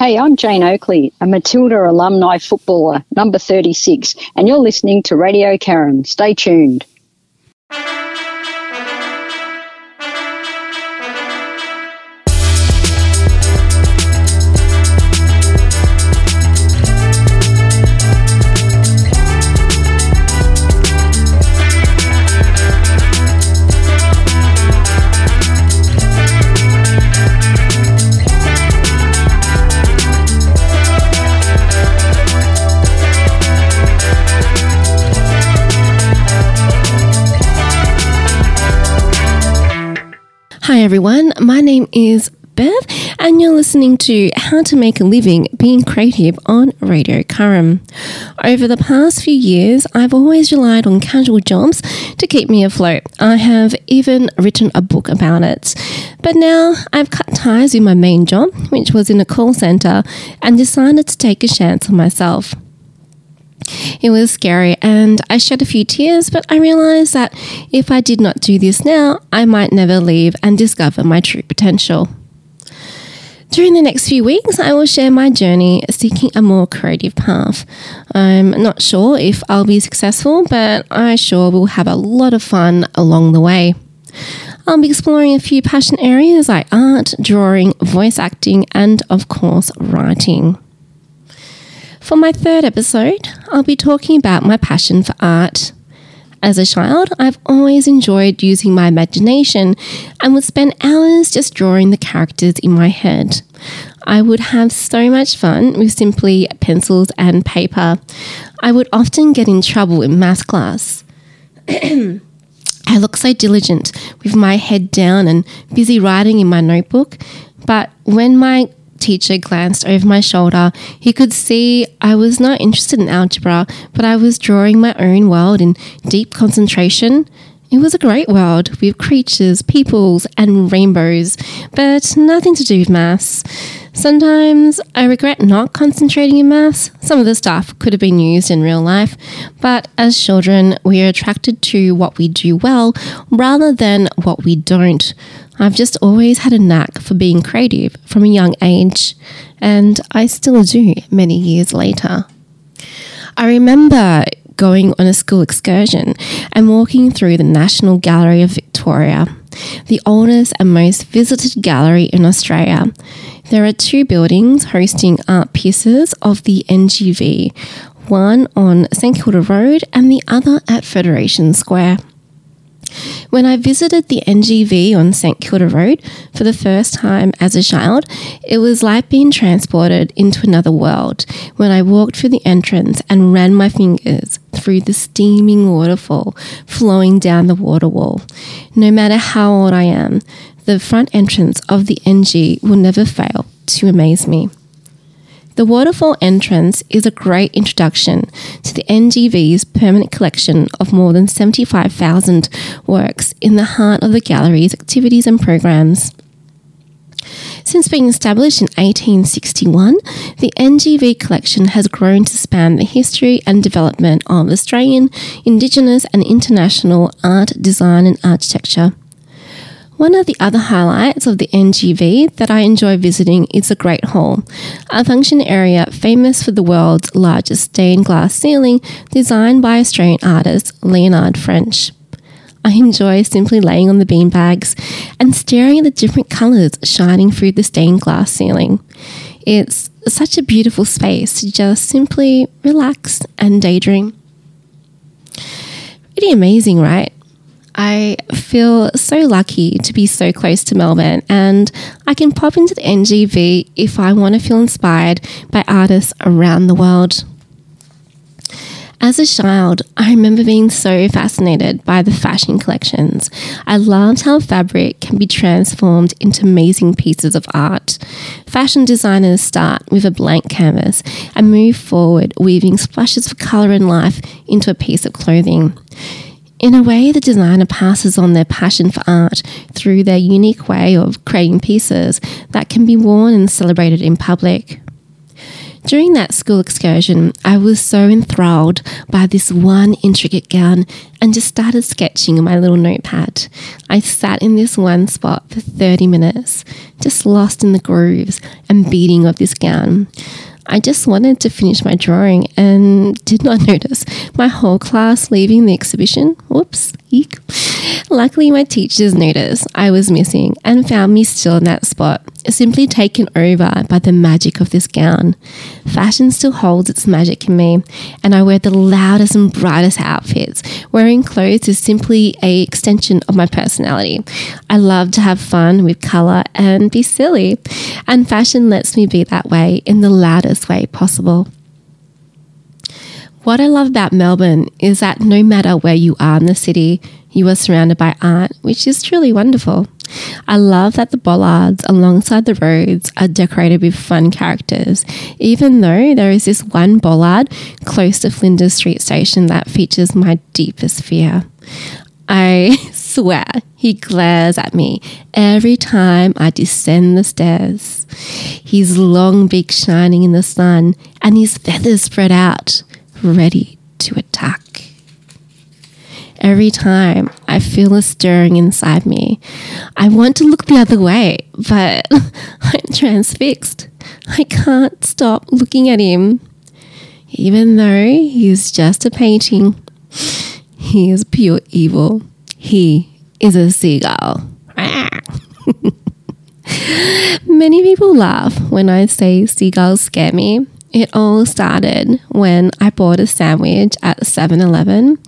Hey, I'm Jane Oakley, a Matilda alumni footballer, number 36, and you're listening to Radio Carrum. Stay tuned. Hi everyone, my name is Bev, and you're listening to How to Make a Living Being Creative on Radio Carrum. Over the past few years, I've always relied on casual jobs to keep me afloat. I have even written a book about it. But now I've cut ties with my main job, which was in a call centre, and decided to take a chance on myself. It was scary and I shed a few tears, but I realized that if I did not do this now, I might never leave and discover my true potential. During the next few weeks, I will share my journey seeking a more creative path. I'm not sure if I'll be successful, but I sure will have a lot of fun along the way. I'll be exploring a few passion areas like art, drawing, voice acting, and of course, writing. For my third episode, I'll be talking about my passion for art. As a child, I've always enjoyed using my imagination and would spend hours just drawing the characters in my head. I would have so much fun with simply pencils and paper. I would often get in trouble in math class. I look so diligent with my head down and busy writing in my notebook, but when my teacher glanced over my shoulder, he could see I was not interested in algebra, but I was drawing my own world in deep concentration. It was a great world with creatures, peoples, and rainbows, but nothing to do with maths. Sometimes I regret not concentrating in maths. Some of the stuff could have been used in real life, but as children, we are attracted to what we do well rather than what we don't. I've just always had a knack for being creative from a young age, and I still do many years later. I remember going on a school excursion and walking through the National Gallery of Victoria, the oldest and most visited gallery in Australia. There are two buildings hosting art pieces of the NGV, one on St Kilda Road and the other at Federation Square. When I visited the NGV on St Kilda Road for the first time as a child, it was like being transported into another world when I walked through the entrance and ran my fingers through the steaming waterfall flowing down the water wall. No matter how old I am, the front entrance of the NG will never fail to amaze me. The waterfall entrance is a great introduction to the NGV's permanent collection of more than 75,000 works in the heart of the gallery's activities and programs. Since being established in 1861, the NGV collection has grown to span the history and development of Australian, Indigenous, and international art, design, and architecture. One of the other highlights of the NGV that I enjoy visiting is the Great Hall, a function area famous for the world's largest stained glass ceiling designed by Australian artist Leonard French. I enjoy simply laying on the beanbags and staring at the different colours shining through the stained glass ceiling. It's such a beautiful space to just simply relax and daydream. Pretty amazing, right? I feel so lucky to be so close to Melbourne, and I can pop into the NGV if I want to feel inspired by artists around the world. As a child, I remember being so fascinated by the fashion collections. I loved how fabric can be transformed into amazing pieces of art. Fashion designers start with a blank canvas and move forward, weaving splashes of colour and life into a piece of clothing. In a way, the designer passes on their passion for art through their unique way of creating pieces that can be worn and celebrated in public. During that school excursion, I was so enthralled by this one intricate gown and just started sketching in my little notepad. I sat in this one spot for 30 minutes, just lost in the grooves and beating of this gown. I just wanted to finish my drawing and did not notice my whole class leaving the exhibition. Whoops, eek. Luckily, my teachers noticed I was missing and found me still in that spot, simply taken over by the magic of this gown. Fashion still holds its magic in me, and I wear the loudest and brightest outfits. Wearing clothes is simply a extension of my personality. I love to have fun with color and be silly, and fashion lets me be that way in the loudest way possible. What I love about Melbourne is that no matter where you are in the city, you are surrounded by art, which is truly wonderful. I love that the bollards alongside the roads are decorated with fun characters, even though there is this one bollard close to Flinders Street Station that features my deepest fear. I swear he glares at me every time I descend the stairs. His long beak shining in the sun and his feathers spread out ready to attack. Every time I feel a stirring inside me, I want to look the other way, but I'm transfixed. I can't stop looking at him. Even though he's just a painting, he is pure evil. He is a seagull. Many people laugh when I say seagulls scare me it all started when I bought a sandwich at 7 Eleven.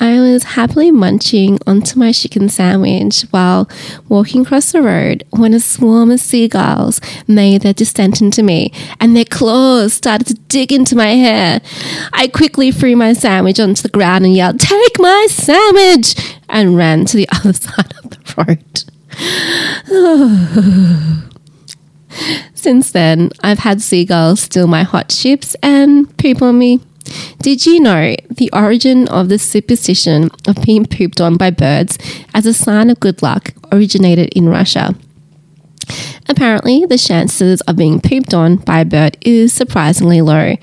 I was happily munching onto my chicken sandwich while walking across the road when a swarm of seagulls made their descent into me and their claws started to dig into my hair. I quickly threw my sandwich onto the ground and yelled, Take my sandwich! and ran to the other side of the road. Since then, I've had seagulls steal my hot chips and poop on me. Did you know the origin of the superstition of being pooped on by birds as a sign of good luck originated in Russia? Apparently, the chances of being pooped on by a bird is surprisingly low.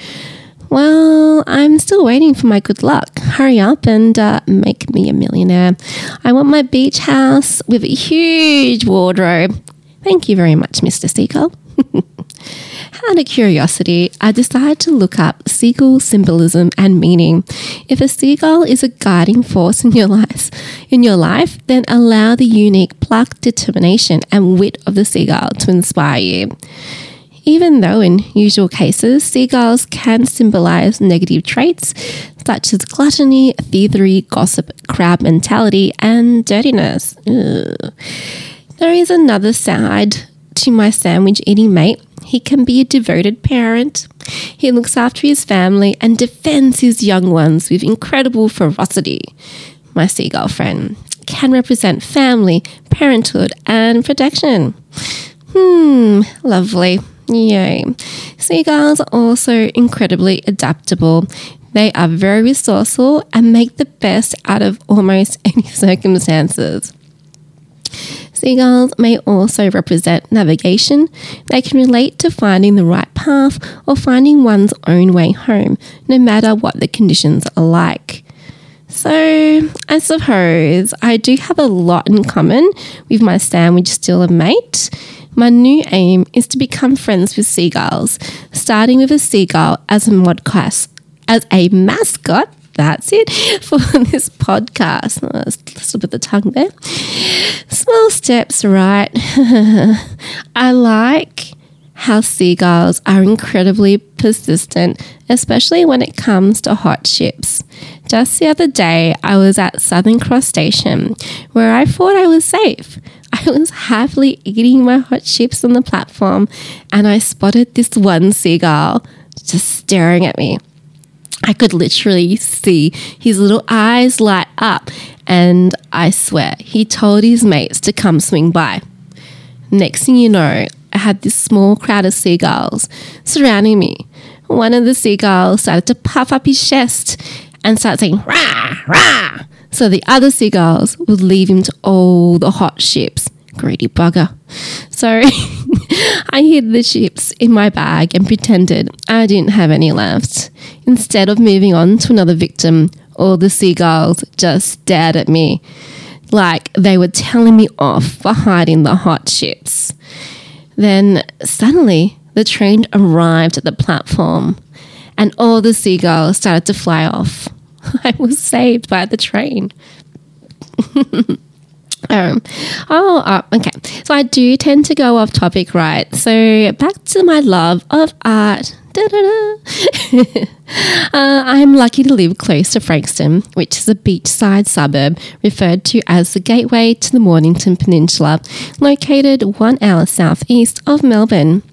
Well, I'm still waiting for my good luck. Hurry up and uh, make me a millionaire. I want my beach house with a huge wardrobe. Thank you very much, Mr. Seagull. Out of curiosity, I decided to look up seagull symbolism and meaning. If a seagull is a guiding force in your life, in your life, then allow the unique pluck, determination, and wit of the seagull to inspire you. Even though in usual cases, seagulls can symbolize negative traits such as gluttony, thievery, gossip, crab mentality, and dirtiness. Ugh. There is another side to my sandwich eating mate. He can be a devoted parent. He looks after his family and defends his young ones with incredible ferocity. My seagull friend can represent family, parenthood, and protection. Hmm, lovely. Yay. Seagulls are also incredibly adaptable. They are very resourceful and make the best out of almost any circumstances. Seagulls may also represent navigation. They can relate to finding the right path or finding one's own way home, no matter what the conditions are like. So, I suppose I do have a lot in common with my sandwich stealer mate. My new aim is to become friends with seagulls, starting with a seagull as a mod class, as a mascot that's it for this podcast. Oh, slip of the tongue there. Small steps, right? I like how seagulls are incredibly persistent, especially when it comes to hot chips. Just the other day, I was at Southern Cross Station where I thought I was safe. I was happily eating my hot chips on the platform and I spotted this one seagull just staring at me. I could literally see his little eyes light up, and I swear he told his mates to come swing by. Next thing you know, I had this small crowd of seagulls surrounding me. One of the seagulls started to puff up his chest and start saying, rah, rah, so the other seagulls would leave him to all the hot ships. Greedy bugger. So I hid the chips in my bag and pretended I didn't have any left. Instead of moving on to another victim, all the seagulls just stared at me like they were telling me off for hiding the hot chips. Then suddenly, the train arrived at the platform and all the seagulls started to fly off. I was saved by the train. Um, oh, uh, okay. So I do tend to go off topic, right? So back to my love of art. uh, I'm lucky to live close to Frankston, which is a beachside suburb referred to as the gateway to the Mornington Peninsula, located one hour southeast of Melbourne.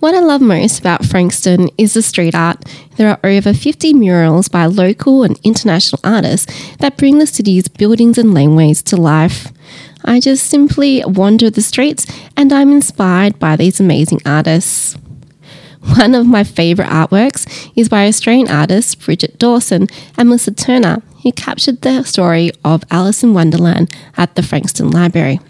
What I love most about Frankston is the street art. There are over 50 murals by local and international artists that bring the city's buildings and laneways to life. I just simply wander the streets and I'm inspired by these amazing artists. One of my favourite artworks is by Australian artists Bridget Dawson and Melissa Turner, who captured the story of Alice in Wonderland at the Frankston Library.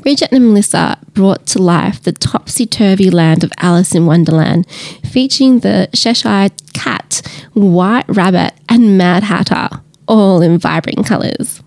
Bridget and Melissa brought to life the topsy turvy land of Alice in Wonderland, featuring the Cheshire Cat, White Rabbit, and Mad Hatter, all in vibrant colours.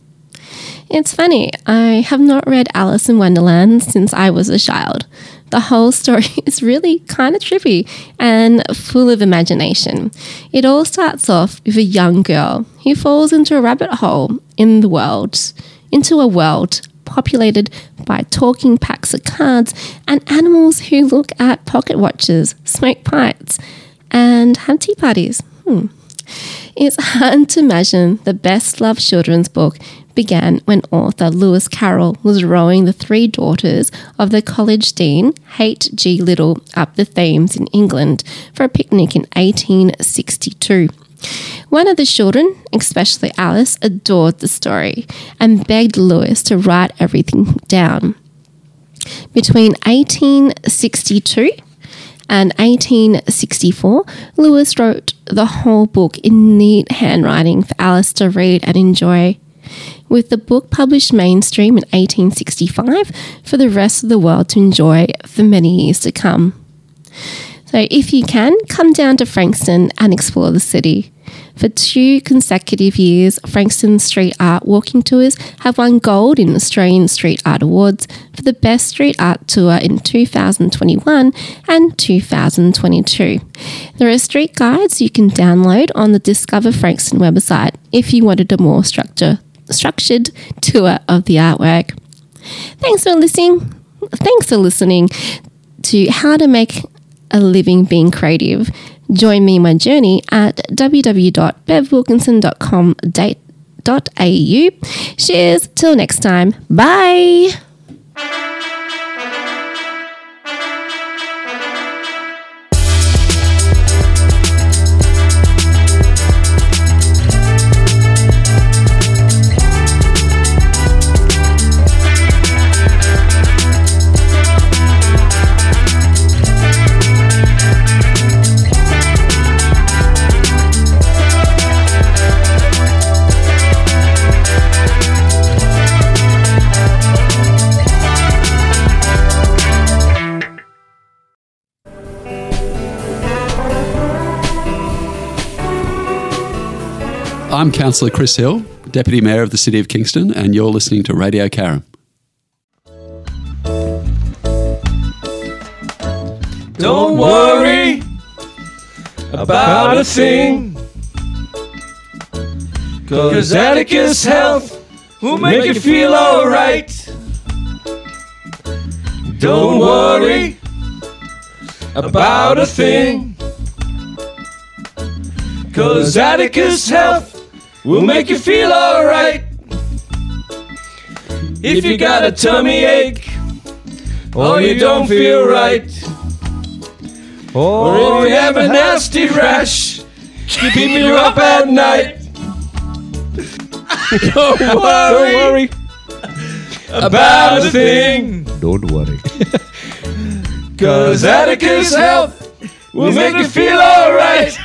It's funny, I have not read Alice in Wonderland since I was a child. The whole story is really kind of trippy and full of imagination. It all starts off with a young girl who falls into a rabbit hole in the world, into a world populated by talking packs of cards and animals who look at pocket watches, smoke pipes, and have tea parties. Hmm. It's hard to imagine the best loved children's book began when author Lewis Carroll was rowing the three daughters of the college dean, H.G. Liddell, up the Thames in England for a picnic in 1862. One of the children, especially Alice, adored the story and begged Lewis to write everything down. Between 1862 and 1864, Lewis wrote the whole book in neat handwriting for Alice to read and enjoy. With the book published mainstream in 1865 for the rest of the world to enjoy for many years to come. So, if you can, come down to Frankston and explore the city. For two consecutive years, Frankston Street Art walking tours have won gold in Australian Street Art Awards for the best street art tour in 2021 and 2022. There are street guides you can download on the Discover Frankston website if you wanted a more structure, structured tour of the artwork. Thanks for listening. Thanks for listening to How to Make a living being creative. Join me in my journey at www.bevwilkinson.com.au. Cheers, till next time. Bye. I'm Councillor Chris Hill, Deputy Mayor of the City of Kingston, and you're listening to Radio Carrum. Don't worry about a thing. Cause Atticus Health will make you feel alright. Don't worry about a thing. Cause Atticus Health will make you feel alright. If you got a tummy ache, or you don't feel right, or if you have a nasty rash, keeping you up at night. Don't worry, about a thing, Don't worry. cause Atticus Health will make you feel alright.